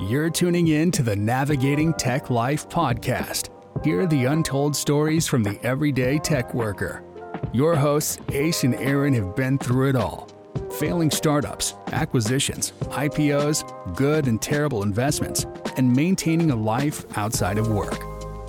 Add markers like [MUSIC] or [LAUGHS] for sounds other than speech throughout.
You're tuning in to the Navigating Tech Life podcast. Hear the untold stories from the everyday tech worker. Your hosts, Ace and Aaron, have been through it all failing startups, acquisitions, IPOs, good and terrible investments, and maintaining a life outside of work.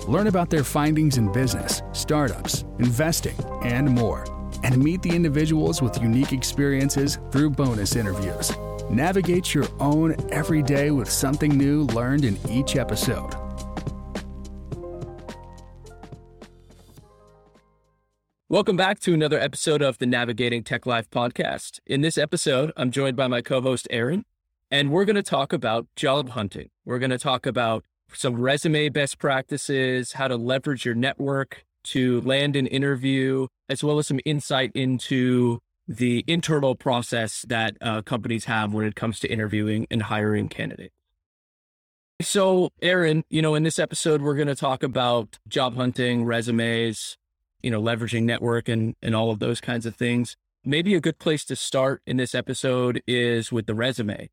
Learn about their findings in business, startups, investing, and more. And meet the individuals with unique experiences through bonus interviews. Navigate your own every day with something new learned in each episode. Welcome back to another episode of the Navigating Tech Life podcast. In this episode, I'm joined by my co host, Aaron, and we're going to talk about job hunting. We're going to talk about some resume best practices, how to leverage your network to land an interview, as well as some insight into the internal process that uh, companies have when it comes to interviewing and hiring candidates. So, Aaron, you know, in this episode, we're going to talk about job hunting, resumes, you know, leveraging network and, and all of those kinds of things. Maybe a good place to start in this episode is with the resume.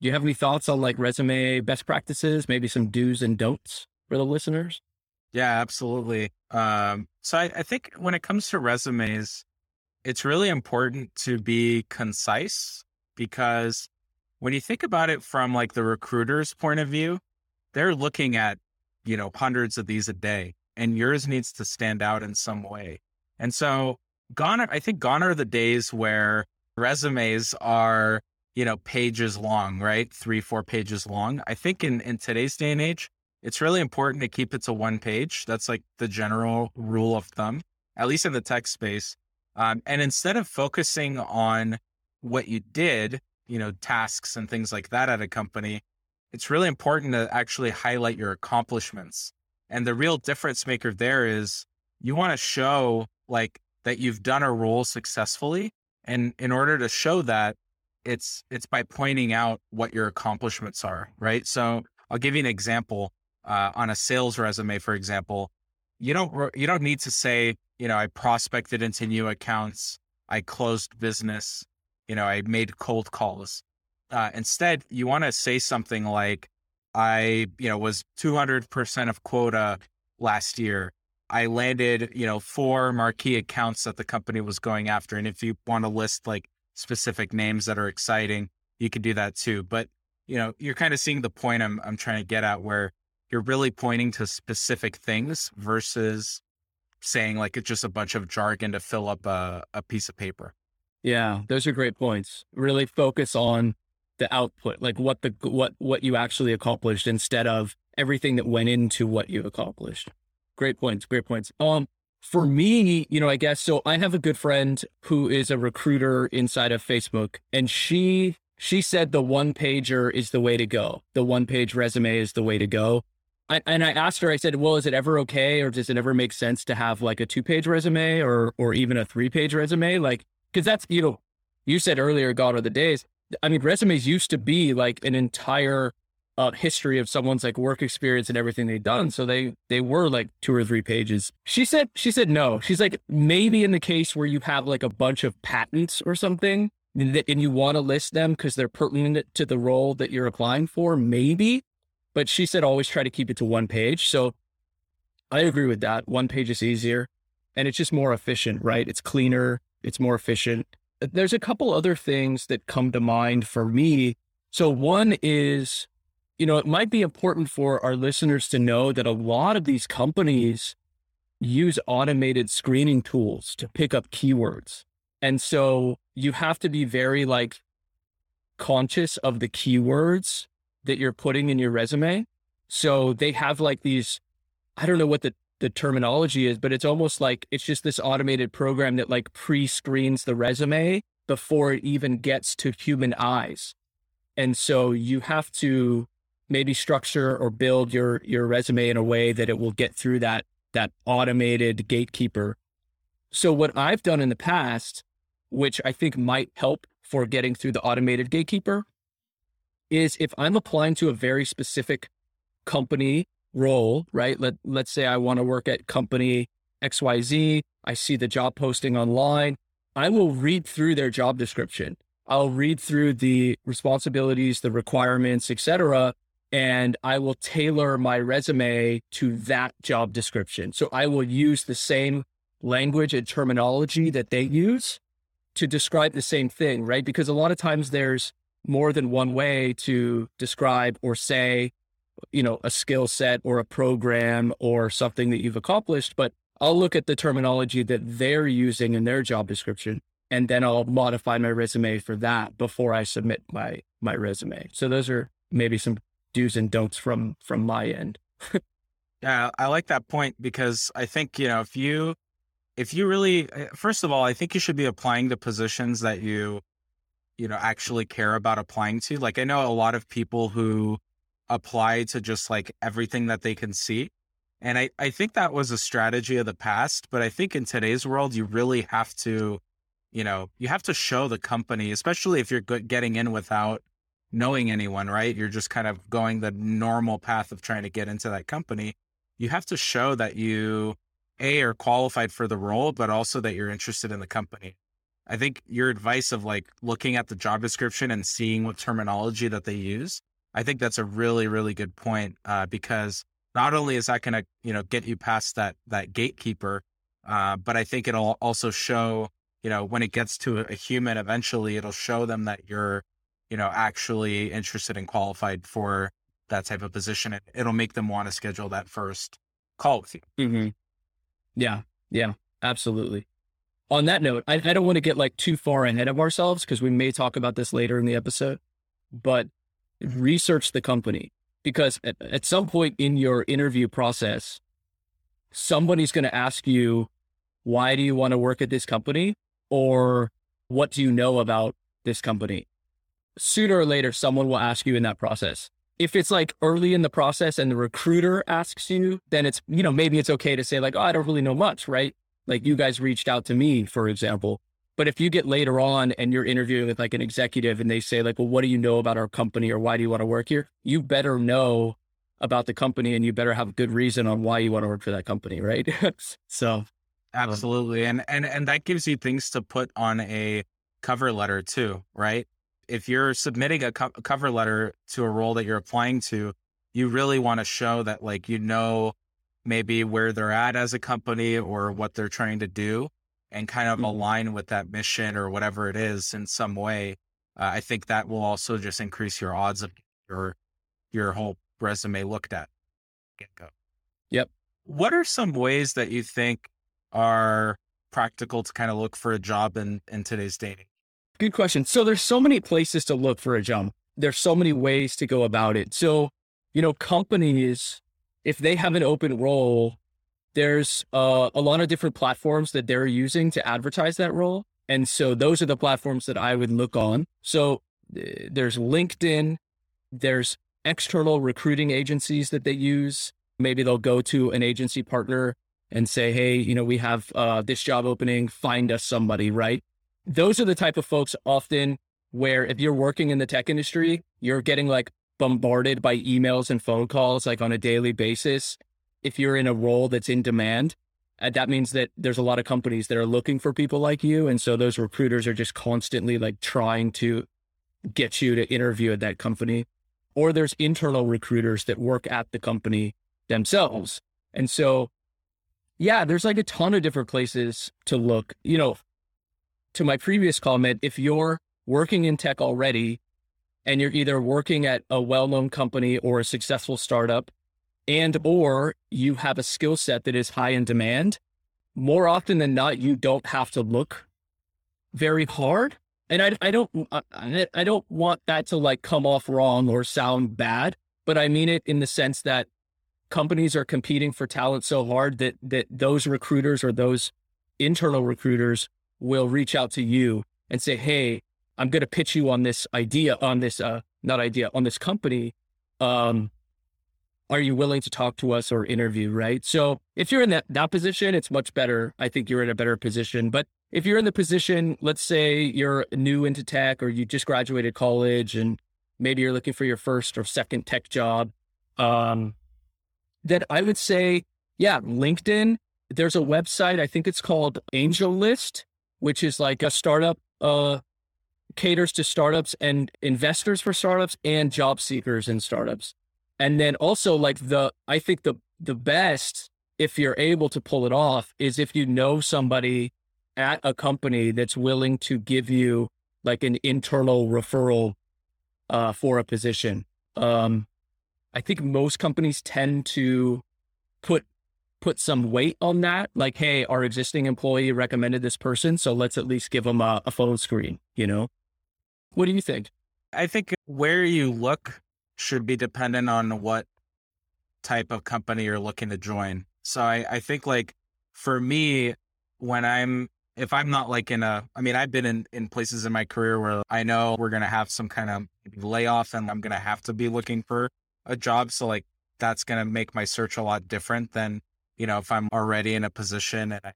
Do you have any thoughts on like resume best practices, maybe some do's and don'ts for the listeners? Yeah, absolutely. Um, so I, I think when it comes to resumes, it's really important to be concise because when you think about it from like the recruiter's point of view, they're looking at, you know, hundreds of these a day and yours needs to stand out in some way. And so gone, are, I think gone are the days where resumes are, you know, pages long, right? Three, four pages long. I think in, in today's day and age, it's really important to keep it to one page. That's like the general rule of thumb, at least in the tech space. Um, and instead of focusing on what you did, you know, tasks and things like that at a company, it's really important to actually highlight your accomplishments. And the real difference maker there is you want to show like that you've done a role successfully. And in order to show that, it's it's by pointing out what your accomplishments are, right? So I'll give you an example. Uh, on a sales resume, for example, you don't you don't need to say, you know, I prospected into new accounts, I closed business, you know, I made cold calls. Uh, instead, you want to say something like, I, you know, was 200% of quota last year. I landed, you know, four marquee accounts that the company was going after. And if you want to list like specific names that are exciting, you can do that too. But, you know, you're kind of seeing the point I'm, I'm trying to get at where you're really pointing to specific things versus saying like it's just a bunch of jargon to fill up a, a piece of paper. Yeah, those are great points. Really focus on the output, like what the what what you actually accomplished instead of everything that went into what you accomplished. Great points, great points. Um for me, you know, I guess so I have a good friend who is a recruiter inside of Facebook and she she said the one pager is the way to go. The one page resume is the way to go. I, and I asked her, I said, well, is it ever okay or does it ever make sense to have like a two page resume or or even a three page resume? Like, cause that's, you know, you said earlier, God are the days. I mean, resumes used to be like an entire uh, history of someone's like work experience and everything they've done. So they they were like two or three pages. She said she said no. She's like maybe in the case where you have like a bunch of patents or something and you want to list them because they're pertinent to the role that you're applying for, maybe. But she said always try to keep it to one page. So I agree with that. One page is easier and it's just more efficient, right? It's cleaner, it's more efficient uh, there's a couple other things that come to mind for me. So one is, you know, it might be important for our listeners to know that a lot of these companies use automated screening tools to pick up keywords. And so you have to be very like conscious of the keywords that you're putting in your resume. So they have like these, I don't know what the the terminology is, but it's almost like it's just this automated program that like pre-screens the resume before it even gets to human eyes. And so you have to maybe structure or build your your resume in a way that it will get through that that automated gatekeeper. So what I've done in the past, which I think might help for getting through the automated gatekeeper, is if I'm applying to a very specific company role, right? Let, let's say I want to work at company XYZ. I see the job posting online. I will read through their job description I'll read through the responsibilities, the requirements, etc., and I will tailor my resume to that job description. So I will use the same language and terminology that they use to describe the same thing, right? Because a lot of times there's more than one way to describe or say, you know, a skill set or a program or something that you've accomplished, but I'll look at the terminology that they're using in their job description and then I'll modify my resume for that before I submit my my resume. So those are maybe some do's and don'ts from from my end. [LAUGHS] yeah, I like that point because I think, you know, if you if you really eh, first of all, I think you should be applying the positions that you you know actually care about applying to. Like I know a lot of people who apply to just like everything that they can see. And I, I think that was a strategy of the past, but I think in today's world, you really have to, you know, you have to show the company, especially if you're getting in without knowing anyone, right? You're just kind of going the normal path of trying to get into that company. You have to show that you, A, are qualified for the role, but also that you're interested in the company. I think your advice of like looking at the job description and seeing what terminology that they use I think that's a really, really good point uh, because not only is that going to, you know, get you past that that gatekeeper, uh, but I think it'll also show, you know, when it gets to a human, eventually it'll show them that you're, you know, actually interested and qualified for that type of position. It'll make them want to schedule that first call with you. Mm-hmm. Yeah, yeah, absolutely. On that note, I, I don't want to get like too far ahead of ourselves because we may talk about this later in the episode, but research the company because at, at some point in your interview process, somebody's going to ask you, why do you want to work at this company? Or what do you know about this company? Sooner or later, someone will ask you in that process. If it's like early in the process and the recruiter asks you, then it's, you know, maybe it's okay to say, like, oh, I don't really know much, right? Like you guys reached out to me, for example. But if you get later on and you're interviewing with like an executive and they say like, well, what do you know about our company or why do you want to work here? You better know about the company and you better have a good reason on why you want to work for that company, right? [LAUGHS] so um, absolutely. And and and that gives you things to put on a cover letter too, right? If you're submitting a, co- cover letter to a role that you're applying to, you really want to show that like you know maybe where they're at as a company or what they're trying to do and kind of mm-hmm. align with that mission or whatever it is in some way, uh, I think that will also just increase your odds of your your whole resume looked at. Get go. Yep. What are some ways that you think are practical to kind of look for a job in in today's dating? Good question. So there's so many places to look for a job. There's so many ways to go about it. So, you know, companies, if they have an open role, there's uh, a lot of different platforms that they're using to advertise that role. And so those are the platforms that I would look on. So there's LinkedIn, there's external recruiting agencies that they use. Maybe they'll go to an agency partner and say, hey, you know, we have uh, this job opening, find us somebody, right? Those are the type of folks often where if you're working in the tech industry, you're getting like bombarded by emails and phone calls like on a daily basis if you're in a role that's in demand, uh, that means that there's a lot of companies that are looking for people like you. And so those recruiters are just constantly like trying to get you to interview at that company. Or there's internal recruiters that work at the company themselves. And so, yeah, there's like a ton of different places to look. You know, to my previous comment, if you're working in tech already and you're either working at a well known company or a successful startup, and or you have a skill set that is high in demand, more often than not, you don't have to look very hard. And I, I don't, I don't want that to like come off wrong or sound bad, but I mean it in the sense that companies are competing for talent so hard that that those recruiters or those internal recruiters will reach out to you and say, "Hey, I'm going to pitch you on this idea, on this uh, not idea, on this company. Um, are you willing to talk to us or interview, right? So if you're in that, that position, it's much better. I think you're in a better position. But if you're in the position, let's say you're new into tech or you just graduated college and maybe you're looking for your first or second tech job, um, then I would say, yeah, LinkedIn. There's a website, I think it's called Angel List, which is like a startup uh, caters to startups and investors for startups and job seekers in startups. And then also like the I think the the best if you're able to pull it off is if you know somebody at a company that's willing to give you like an internal referral uh, for a position. Um, I think most companies tend to put put some weight on that. Like, hey, our existing employee recommended this person, so let's at least give them a, a phone screen. You know, what do you think? I think where you look should be dependent on what type of company you're looking to join. So I, I think like for me, when I'm if I'm not like in a, I mean, I've been in, in places in my career where I know we're going to have some kind of layoff and I'm going to have to be looking for a job. So like that's going to make my search a lot different than, you know, if I'm already in a position and I,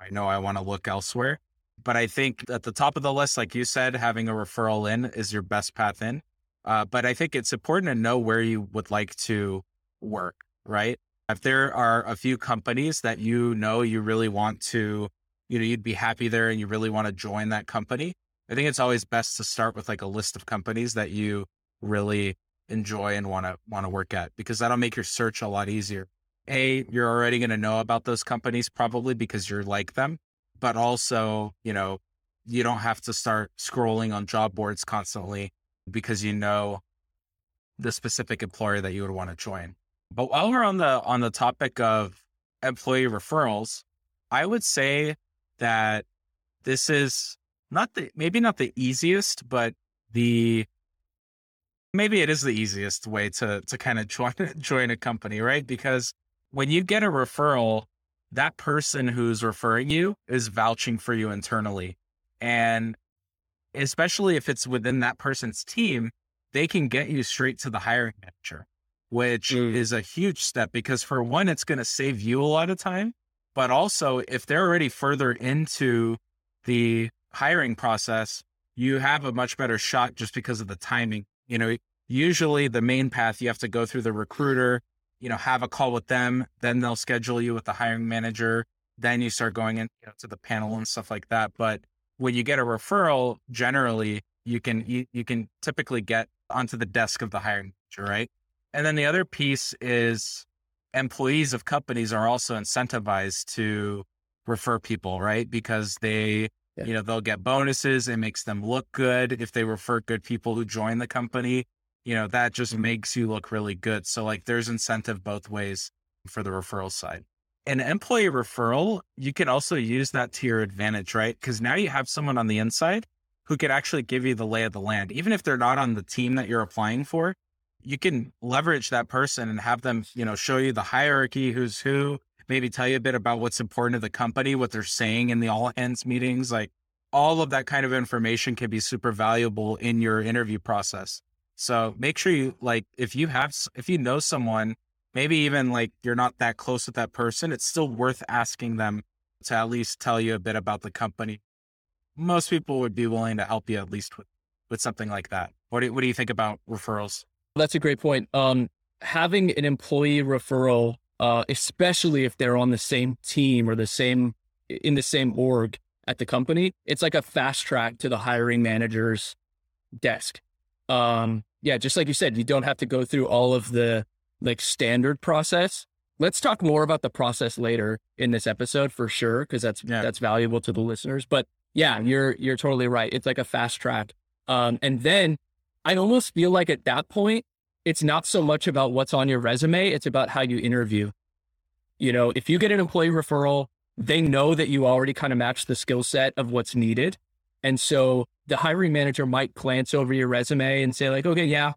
I know I want to look elsewhere. But I think at the top of the list, like you said, having a referral in is your best path in. Uh, but I think it's important to know where you would like to work, right? If there are a few companies that you know you really want to, you know, you'd be happy there and you really want to join that company, I think it's always best to start with like a list of companies that you really enjoy and want to want to work at because that'll make your search a lot easier. A, you're already going to know about those companies probably because you're like them, but also, you know, you don't have to start scrolling on job boards constantly because you know the specific employer that you would want to join. But while we're on the on the topic of employee referrals, I would say that this is not the maybe not the easiest, but the maybe it is the easiest way to to kind of join [LAUGHS] join a company, right? Because when you get a referral, that person who's referring you is vouching for you internally. And especially if it's within that person's team, they can get you straight to the hiring manager which mm. is a huge step because for one, it's going to save you a lot of time. But also, if they're already further into the hiring process, you have a much better shot just because of the timing. You know, usually the main path, you have to go through the recruiter, you know, have a call with them, then they'll schedule you with the hiring manager. Then you start going into you know, the panel and stuff like that. But when you get a referral, generally you can you, you can typically get onto the desk of the hiring manager, right? And then the other piece is employees of companies are also incentivized to refer people, right? Because they, yeah. you know, they'll get bonuses. It makes them look good if they refer good people who join the company. You know, that just makes you look really good. So, like, there's incentive both ways for the referral side. An employee referral, you can also use that to your advantage, right? Because now you have someone on the inside who could actually give you the lay of the land, even if they're not on the team that you're applying for you can leverage that person and have them, you know, show you the hierarchy, who's who, maybe tell you a bit about what's important to the company, what they're saying in the all hands meetings. Like all of that kind of information can be super valuable in your interview process. So make sure you like, if you have, if you know someone, maybe even like you're not that close with that person, it's still worth asking them to at least tell you a bit about the company. Most people would be willing to help you at least with, with something like that. What do, what do you think about referrals? That's a great point. Um, having an employee referral, uh, especially if they're on the same team or the same in the same org at the company, it's like a fast track to the hiring manager's desk. Um, yeah, just like you said, you don't have to go through all of the like standard process. Let's talk more about the process later in this episode for sure, because that's yeah. that's valuable to the listeners. But yeah, you're you're totally right. It's like a fast track. Um, and then I almost feel like at that point, it's not so much about what's on your resume, it's about how you interview. You know, if you get an employee referral, they know that you already kind of match the skill set of what's needed. And so the hiring manager might glance over your resume and say, like, okay, yeah,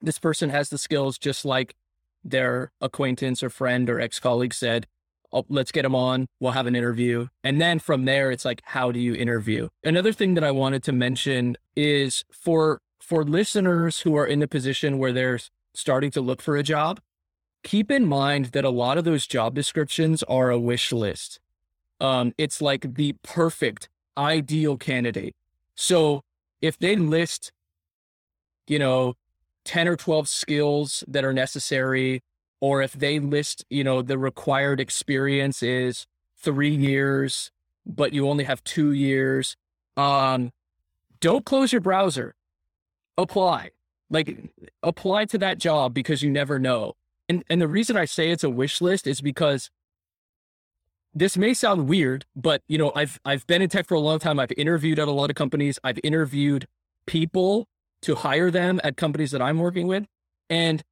this person has the skills just like their acquaintance or friend or ex colleague said. Oh, let's get them on. We'll have an interview. And then from there, it's like, how do you interview? Another thing that I wanted to mention is for for listeners who are in the position where they're starting to look for a job, keep in mind that a lot of those job descriptions are a wish list. Um, it's like the perfect, ideal candidate. So if they list, you know, 10 or 12 skills that are necessary, or if they list, you know, the required experience is three years, but you only have two years, um, don't close your browser. Apply. Like apply to that job because you never know. And and the reason I say it's a wish list is because this may sound weird, but you know, I've I've been in tech for a long time. I've interviewed at a lot of companies. I've interviewed people to hire them at companies that I'm working with. And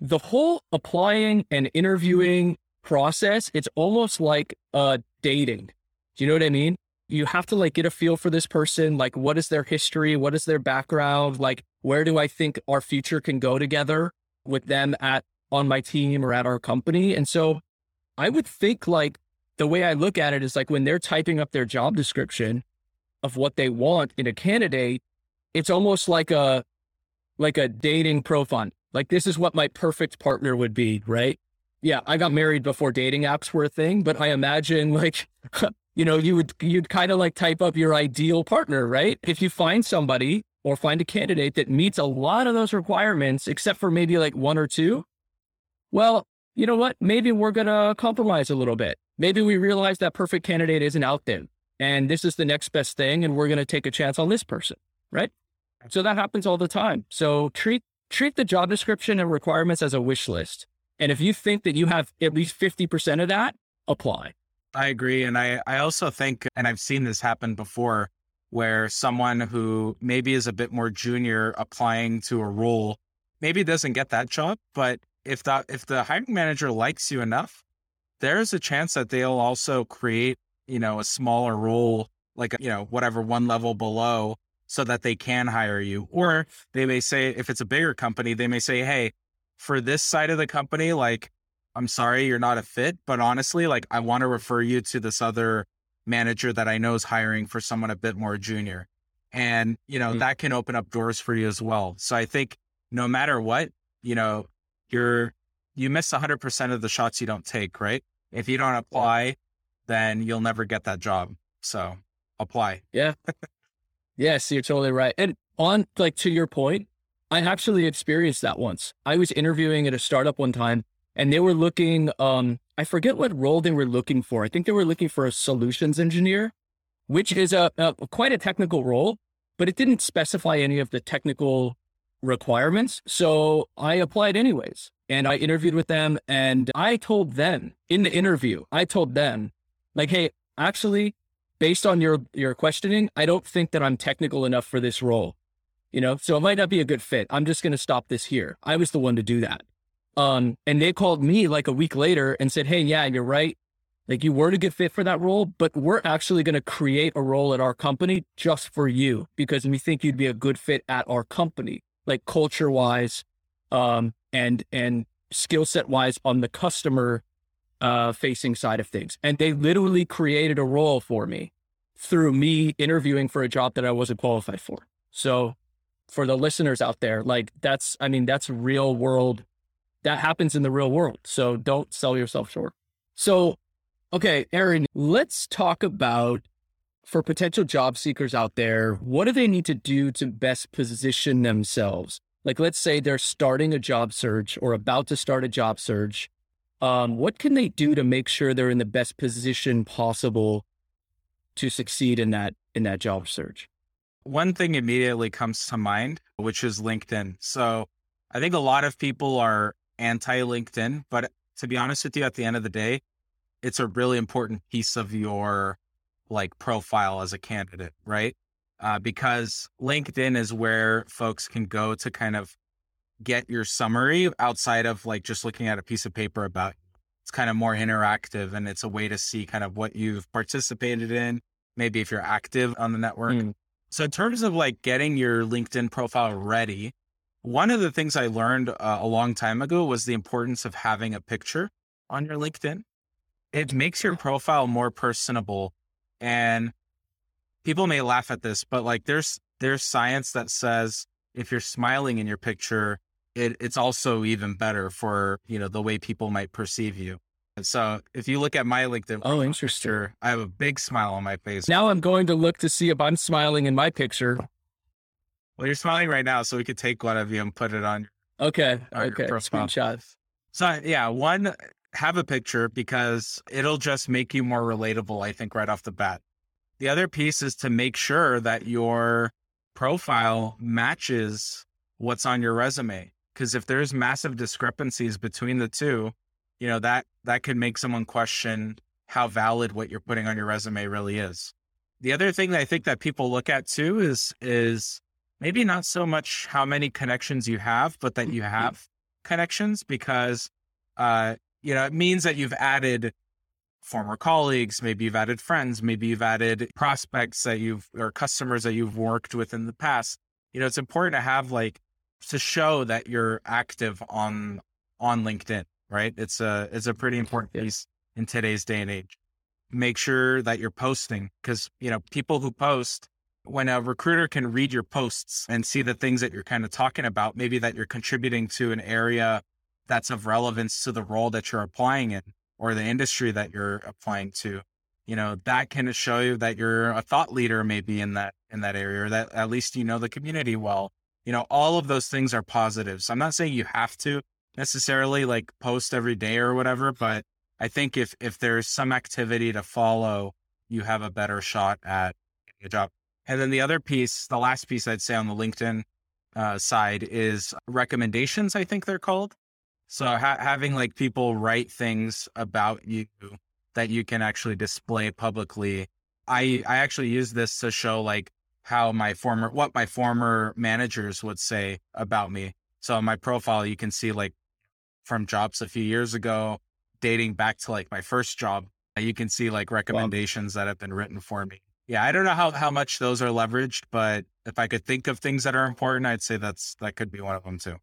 the whole applying and interviewing process, it's almost like uh dating. Do you know what I mean? You have to like get a feel for this person, like what is their history, what is their background, like where do I think our future can go together with them at on my team or at our company. And so I would think like the way I look at it is like when they're typing up their job description of what they want in a candidate, it's almost like a like a dating profile. Like this is what my perfect partner would be, right? Yeah, I got married before dating apps were a thing, but I imagine [LAUGHS] like you know, you would you'd kind of like type up your ideal partner, right? If you find somebody or find a candidate that meets a lot of those requirements except for maybe like one or two, well, you know what? Maybe we're going to compromise a little bit. Maybe we realize that perfect candidate isn't out there and this is the next best thing and we're going to take a chance on this person, right? So that happens all the time. So treat treat the job description and requirements as a wish list. And if you think that you have at least 50% of that, apply. I agree. And I, I also think, and I've seen this happen before, where someone who maybe is a bit more junior applying to a role maybe doesn't get that job, but if that if the hiring manager likes you enough, there's a chance that they'll also create, you know, a smaller role, like you know, whatever one level below, so that they can hire you. Or they may say, if it's a bigger company, they may say, hey, for this side of the company, like, I'm sorry, you're not a fit, but honestly, like, I want to refer you to this other manager that I know is hiring for someone a bit more junior. And, you know, mm-hmm. that can open up doors for you as well. So I think no matter what, you know, you're you miss 100% of the shots you don't take, right? If you don't apply, then you'll never get that job. So apply. Yeah. yes, you're totally right. And on like to your point, I actually experienced that once. I was interviewing at a startup one time and they were looking um I forget what role they were looking for. I think they were looking for a solutions engineer, which is a, a quite a technical role, but it didn't specify any of the technical requirements. So I applied anyways. And I interviewed with them and I told them in the interview, I told them, like, hey, actually, based on your your questioning, I don't think that I'm technical enough for this role. You know, so it might not be a good fit. I'm just gonna stop this here. I was the one to do that. Um, and they called me like a week later and said, Hey, yeah, you're right. Like you weren't a good fit for that role, but we're actually going to create a role at our company just for you because we think you'd be a good fit at our company like culture wise, um, and and skill set wise on the customer uh, facing side of things. And they literally created a role for me through me interviewing for a job that I wasn't qualified for. So for the listeners out there, like that's, I mean, that's real world. That happens in the real world. So don't sell yourself short. So, okay, Aaron, let's talk about for potential job seekers out there, what do they need to do to best position themselves? Like, let's say they're starting a job search or about to start a job search. Um, what can they do to make sure they're in the best position possible to succeed in that in that job search? One thing immediately comes to mind, which is LinkedIn. So I think a lot of people are anti LinkedIn, but to be honest with you, at the end of the day, it's a really important piece of your like profile as a candidate, right? Uh, because LinkedIn is where folks can go to kind of get your summary outside of like just looking at a piece of paper about it's kind of more interactive and it's a way to see kind of what you've participated in maybe if you're active on the network mm. so in terms of like getting your linkedin profile ready one of the things i learned uh, a long time ago was the importance of having a picture on your linkedin it makes your profile more personable and people may laugh at this, but like there's there's science that says if you're smiling in your picture, it, it's also even better for you know the way people might perceive you. And so if you look at my LinkedIn, oh, interesting, I have a big smile on my face. Now I'm going to look to see if I'm smiling in my picture. Well, you're smiling right now, so we could take one of you and put it on. Okay. On okay. Screenshot. So yeah, one have a picture because it'll just make you more relatable, I think, right off the bat. The other piece is to make sure that your profile matches what's on your resume. Because if there's massive discrepancies between the two, you know, that that could make someone question how valid what you're putting on your resume really is. The other thing that I think that people look at too is is maybe not so much how many connections you have, but that you have connections because uh, you know, it means that you've added former colleagues, maybe you've added friends, maybe you've added prospects that you've or customers that you've worked with in the past. You know, it's important to have like to show that you're active on on LinkedIn, right? It's a it's a pretty important piece in today's day and age. Make sure that you're posting because you know people who post when a recruiter can read your posts and see the things that you're kind of talking about, maybe that you're contributing to an area that's of relevance to the role that you're applying in or the industry that you're applying to, you know, that can show you that you're a thought leader maybe in that in that area or that at least you know the community well. You know, all of those things are positives. I'm not saying you have to necessarily like post every day or whatever, but I think if if there's some activity to follow, you have a better shot at a job. And then the other piece, the last piece I'd say on the LinkedIn uh, side is recommendations. I think they're called. So ha- having like people write things about you that you can actually display publicly. I I actually use this to show like how my former what my former managers would say about me. So on my profile you can see like from jobs a few years ago dating back to like my first job. Uh, you can see like recommendations wow. that have been written for me. Yeah, I don't know how how much those are leveraged, but if I could think of things that are important, I'd say that's that could be one of them too.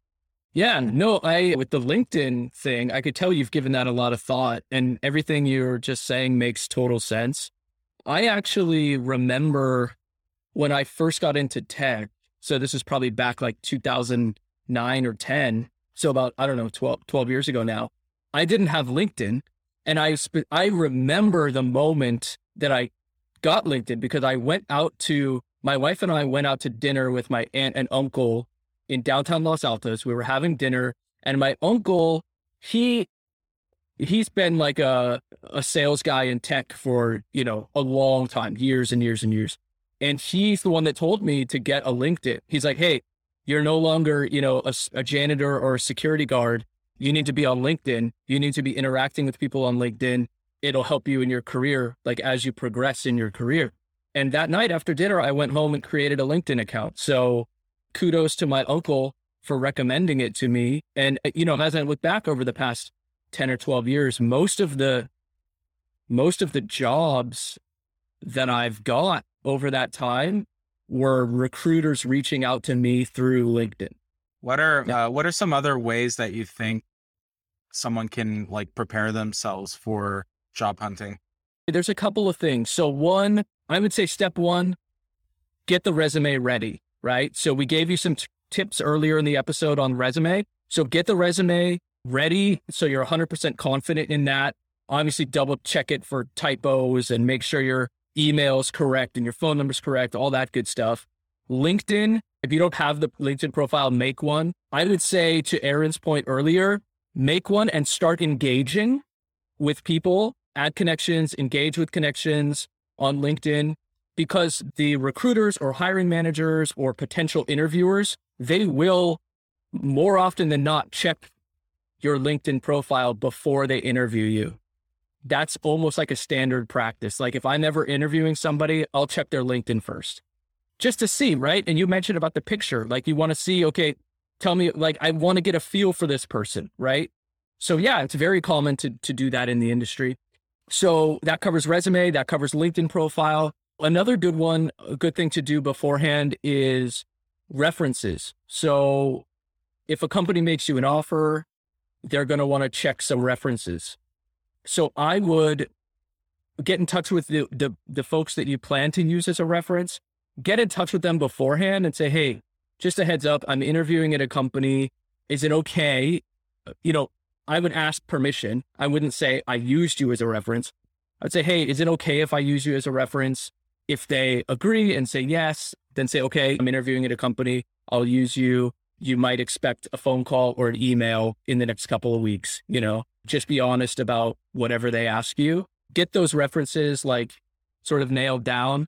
Yeah, no, I with the LinkedIn thing, I could tell you've given that a lot of thought and everything you're just saying makes total sense. I actually remember when I first got into tech. So this is probably back like 2009 or 10. So about, I don't know, 12, 12 years ago now. I didn't have LinkedIn. And I, I remember the moment that I got LinkedIn because I went out to, my wife and I went out to dinner with my aunt and uncle in downtown Los Altos. We were having dinner, and my uncle, he he's been like a a sales guy in tech for you know a long time, years and years and years. And he's the one that told me to get a LinkedIn. He's like, "Hey, you're no longer you know a, a janitor or a security guard. You need to be on LinkedIn. You need to be interacting with people on LinkedIn. It'll help you in your career, like as you progress in your career." And that night after dinner, I went home and created a LinkedIn account. So kudos to my uncle for recommending it to me. And, uh, you know, as I look back over the past 10 or 12 years, most of the, most of the jobs that I've got over that time were recruiters reaching out to me through LinkedIn. What are, yeah. uh, what are some other ways that you think someone can like prepare themselves for job hunting? There's a couple of things. So one, I would say step one, get the resume ready right? So we gave you some t- tips earlier in the episode on resume. So get the resume ready so you're 100% confident in that. Obviously, double check it for typos and make sure your email is correct and your phone number is correct, all that good stuff. LinkedIn, if you don't have the LinkedIn profile, make one. I would say to Aaron's point earlier, make one and start engaging with people, add connections, engage with connections on LinkedIn because the recruiters or hiring managers or potential interviewers, they will more often than not check your LinkedIn profile before they interview you. That's almost like a standard practice. Like if I'm ever interviewing somebody, I'll check their LinkedIn first just to see, right? And you mentioned about the picture, like you want to see, okay, tell me, like I want to get a feel for this person, right? So yeah, it's very common to to do that in the industry. So that covers resume, that covers LinkedIn profile. Another good one, a good thing to do beforehand is references. So if a company makes you an offer, they're going to want to check some references. So I would get in touch with the, the, the folks that you plan to use as a reference, get in touch with them beforehand and say, Hey, just a heads up, I'm interviewing at a company. Is it okay? You know, I would ask permission. I wouldn't say I used you as a reference. I'd say, Hey, is it okay if I use you as a reference? If they agree and say yes, then say, okay, I'm interviewing at a company. I'll use you. You might expect a phone call or an email in the next couple of weeks. You know, just be honest about whatever they ask you. Get those references like sort of nailed down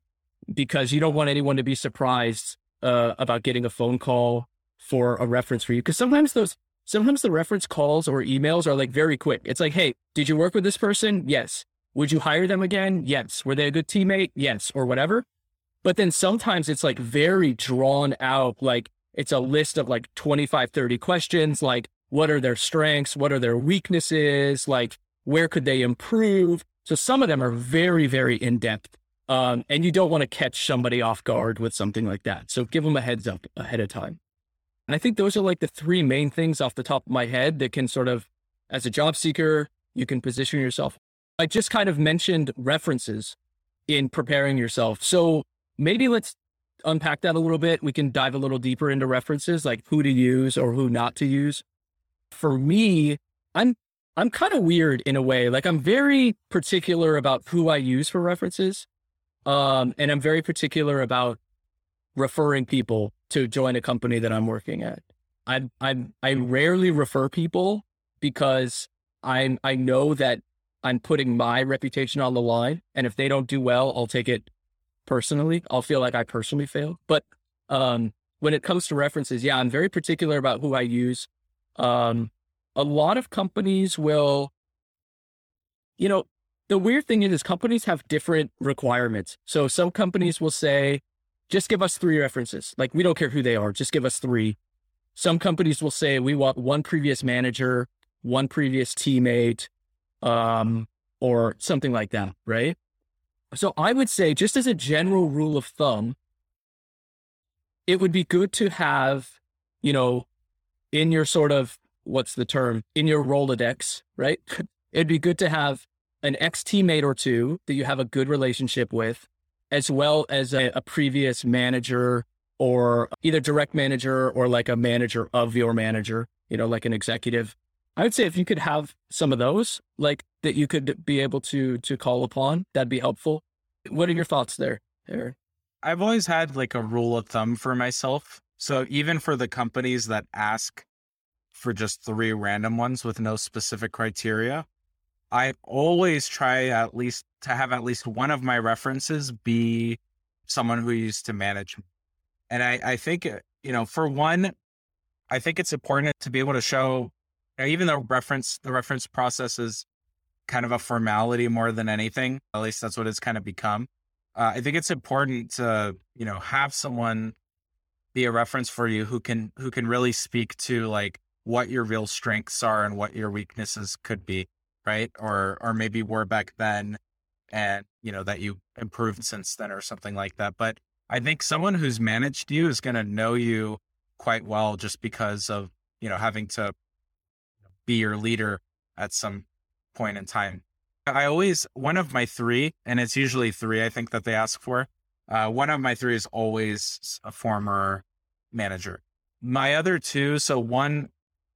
because you don't want anyone to be surprised uh, about getting a phone call for a reference for you because sometimes those sometimes the reference calls or emails are like very quick. It's like, hey, did you work with this person? Yes. Would you hire them again? Yes. Were they a good teammate? Yes. Or whatever. But then sometimes it's like very drawn out, like it's a list of like 25, 30 questions, like what are their strengths? What are their weaknesses? Like where could they improve? So some of them are very, very in depth. Um, and you don't want to catch somebody off guard with something like that. So give them a heads up ahead of time. And I think those are like the three main things off the top of my head that can sort of, as a job seeker, you can position yourself. I just kind of mentioned references in preparing yourself. So maybe let's unpack that a little bit. We can dive a little deeper into references, like who to use or who not to use. For me, I'm I'm kind of weird in a way. Like I'm very particular about who I use for references. Um, and I'm very particular about referring people to join a company that I'm working at. I I I rarely refer people because I I know that I'm putting my reputation on the line, and if they don't do well, I'll take it personally. I'll feel like I personally failed. But um, when it comes to references, yeah, I'm very particular about who I use. Um, a lot of companies will, you know, the weird thing is, is companies have different requirements. So some companies will say, just give us three references. Like we don't care who they are, just give us three. Some companies will say we want one previous manager, one previous teammate, um, or something like that, right? So I would say, just as a general rule of thumb, it would be good to have, you know, in your sort of what's the term in your Rolodex, right? [LAUGHS] It'd be good to have an ex teammate or two that you have a good relationship with, as well as a, a, previous manager or either direct manager or like a manager of your manager, you know, like an executive. I would say if you could have some of those, like that you could be able to to call upon, that'd be helpful. What are your thoughts there, Aaron? I've always had like a rule of thumb for myself. So even for the companies that ask for just three random ones with no specific criteria, I always try at least to have at least one of my references be someone who used to manage. And I, I think, uh, you know, for one, I think it's important to be able to show, even though reference, the reference process is kind of a formality more than anything, at least that's what it's kind of become. Uh, I think it's important to, you know, have someone be a reference for you who can, who can really speak to like what your real strengths are and what your weaknesses could be right? Or or maybe were back then and you know that you improved since then or something like that. But I think someone who's managed you is going to know you quite well just because of, you know, having to be your leader at some point in time. I always, one of my three, and it's usually three, I think that they ask for. Uh, one of my three is always a former manager. My other two, so one,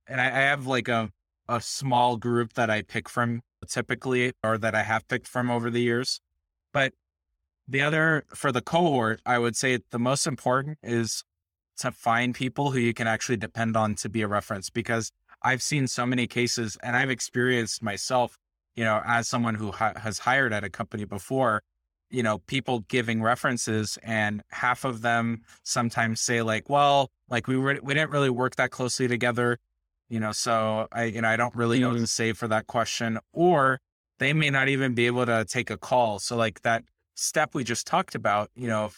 and I, I have like a, a small group that I pick from typically or that I have picked from over the years. But the other for the cohort, I would say the most important is to find people who you can actually depend on to be a reference because I've seen so many cases and I've experienced myself, you know, as someone who ha- has hired at a company before, you know, people giving references and half of them sometimes say like, well, like we were, we didn't really work that closely together you know, so I, you know, I don't really know mm-hmm. what to say for that question, or they may not even be able to take a call. So like that step we just talked about, you know,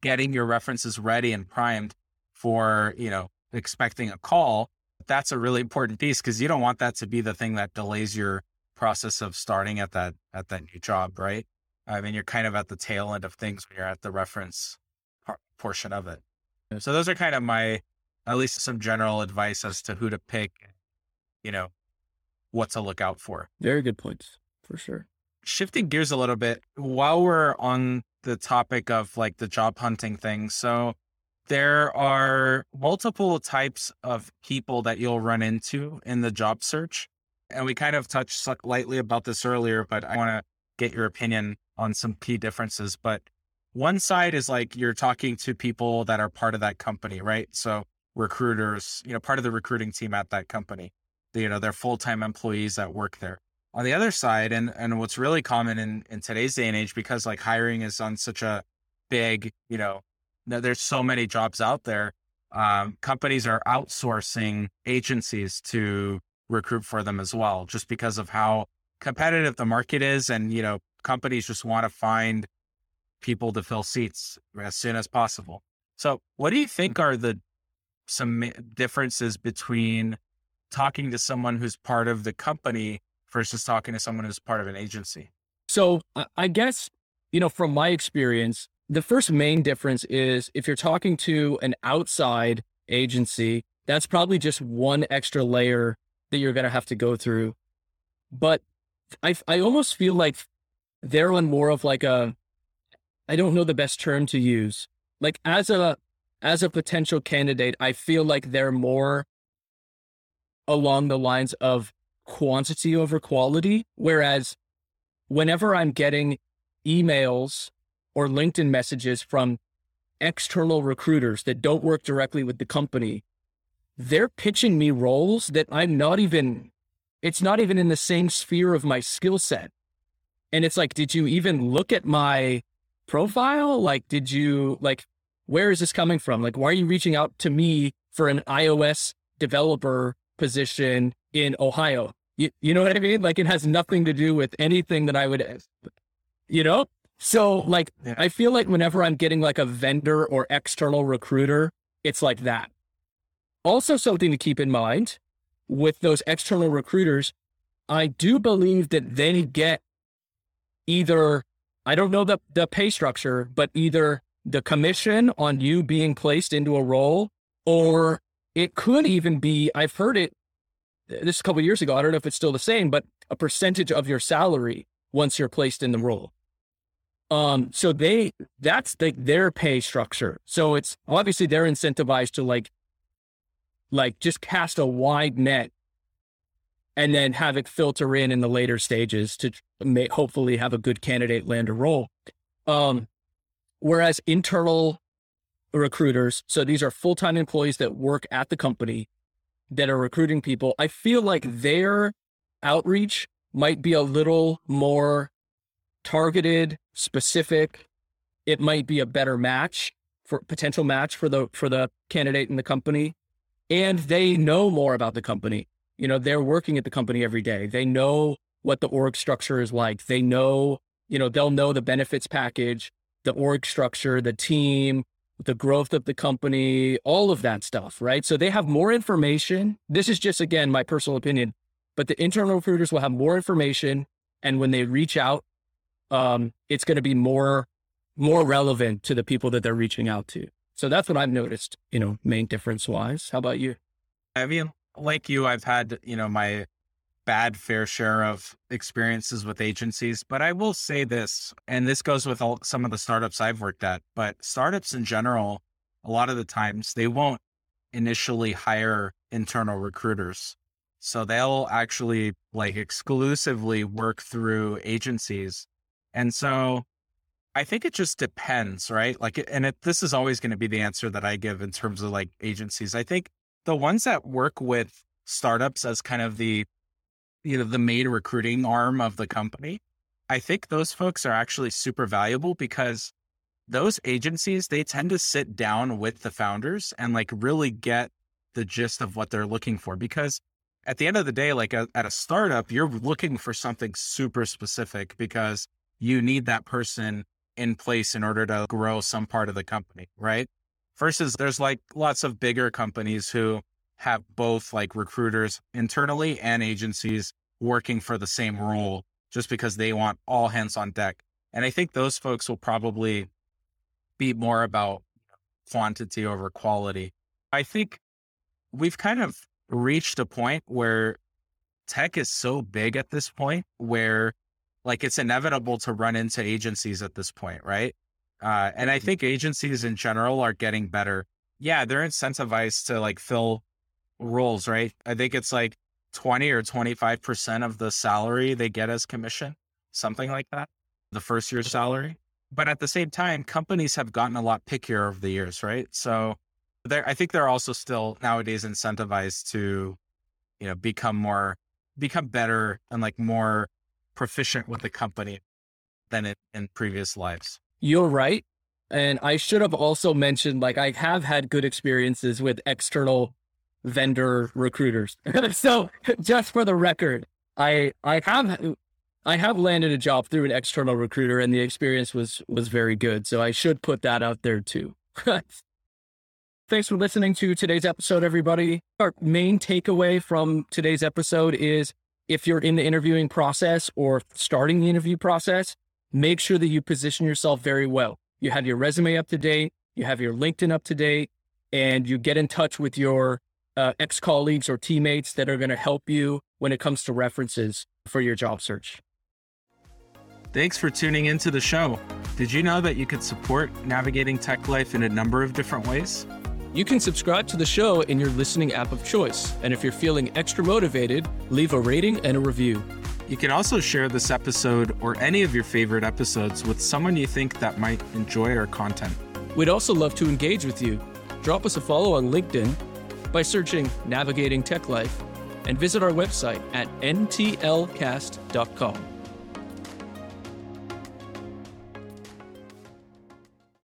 getting your references ready and primed for, you know, expecting a call, that's a really important piece because you don't want that to be the thing that delays your process of starting at that at that new job, right? I mean, you're kind of at the tail end of things when you're at the reference portion of it. So those are kind of my at least some general advice as to who to pick, you know, what to look out for. Very good points for sure. Shifting gears a little bit, while we're on the topic of like the job hunting thing, so there are multiple types of people that you'll run into in the job search. And we kind of touched lightly about this earlier, but I want to get your opinion on some key differences. But one side is like you're talking to people that are part of that company, right? So recruiters, you know, part of the recruiting team at that company. You know, they're full time employees that work there. On the other side, and and what's really common in in today's day and age, because like hiring is on such a big, you know, there's so many jobs out there. Um, companies are outsourcing agencies to recruit for them as well, just because of how competitive the market is. And, you know, companies just want to find people to fill seats as soon as possible. So what do you think are the some differences between talking to someone who's part of the company versus talking to someone who's part of an agency? So I guess, you know, from my experience, the first main difference is if you're talking to an outside agency, that's probably just one extra layer that you're going to have to go through. But I, I almost feel like they're on more of like a, I don't know the best term to use. Like as a, as a potential candidate, I feel like they're more along the lines of quantity over quality. Whereas whenever I'm getting emails or LinkedIn messages from external recruiters that don't work directly with the company, they're pitching me roles that I'm not even, it's not even in the same sphere of my skill set. And it's like, did you even look at my profile? Like, did you, like, where is this coming from? Like, why are you reaching out to me for an iOS developer position in Ohio? You, you know what I mean? Like, it has nothing to do with anything that I would, you know? So like yeah. I feel like whenever I'm getting like a vendor or external recruiter, it's like that. Also something to keep in mind with those external recruiters, I do believe that they get either I don't know the the pay structure, but either the commission on you being placed into a role or it could even be I've heard it this a couple years ago, I don't know if it's still the same, but a percentage of your salary once you're placed in the role. Um, so they that's the, their pay structure. So it's obviously they're incentivized to like like just cast a wide net and then have it filter in in the later stages to may, hopefully have a good candidate land a role. Um, whereas internal recruiters, so these are full time employees that work at the company that are recruiting people. I feel like their outreach might be a little more targeted, specific, it might be a better match for potential match for the for the candidate in the company. And they know more about the company. You know, they're working at the company every day. They know what the org structure is like. They know, you know, they'll know the benefits package, the org structure, the team, the growth of the company, all of that stuff, right? So they have more information. This is just, again, my personal opinion, but the internal recruiters will have more information. And when they reach out um, it's going to be more more relevant to the people that they're reaching out to. So that's what I've noticed, you know, main difference wise. How about you? I mean, like you, I've had, you know, my bad fair share of experiences with agencies, but I will say this, and this goes with all, some of the startups I've worked at, but startups in general, a lot of the times they won't initially hire internal recruiters. So they'll actually like exclusively work through agencies and so I think it just depends, right? Like, and it, this is always going to be the answer that I give in terms of like agencies. I think the ones that work with startups as kind of the, you know, the main recruiting arm of the company, I think those folks are actually super valuable because those agencies, they tend to sit down with the founders and like really get the gist of what they're looking for. Because at the end of the day, like a, at a startup, you're looking for something super specific because you need that person in place in order to grow some part of the company, right? Versus there's like lots of bigger companies who have both like recruiters internally and agencies working for the same role just because they want all hands on deck. And I think those folks will probably be more about quantity over quality. I think we've kind of reached a point where tech is so big at this point where like it's inevitable to run into agencies at this point, right? Uh, and I mm-hmm. think agencies in general are getting better. Yeah, they're incentivized to like fill roles, right? I think it's like 20 or 25% of the salary they get as commission, something like that, the first year's salary. But at the same time, companies have gotten a lot pickier over the years, right? So I think they're also still nowadays incentivized to, you know, become more, become better and like more proficient with the company than in, in previous lives. You're right. And I should have also mentioned, like, I have had good experiences with external vendor recruiters. [LAUGHS] so just for the record, I I have I have landed a job through an external recruiter and the experience was was very good. So I should put that out there too. [LAUGHS] Thanks for listening to today's episode, everybody. Our main takeaway from today's episode is if you're in the interviewing process or starting the interview process, make sure that you position yourself very well. You have your resume up to date, you have your LinkedIn up to date, and you get in touch with your uh, ex colleagues or teammates that are going to help you when it comes to references for your job search. Thanks for tuning into the show. Did you know that you could support Navigating Tech Life in a number of different ways? You can subscribe to the show in your listening app of choice. And if you're feeling extra motivated, leave a rating and a review. You can also share this episode or any of your favorite episodes with someone you think that might enjoy our content. We'd also love to engage with you. Drop us a follow on LinkedIn by searching Navigating Tech Life and visit our website at ntlcast.com.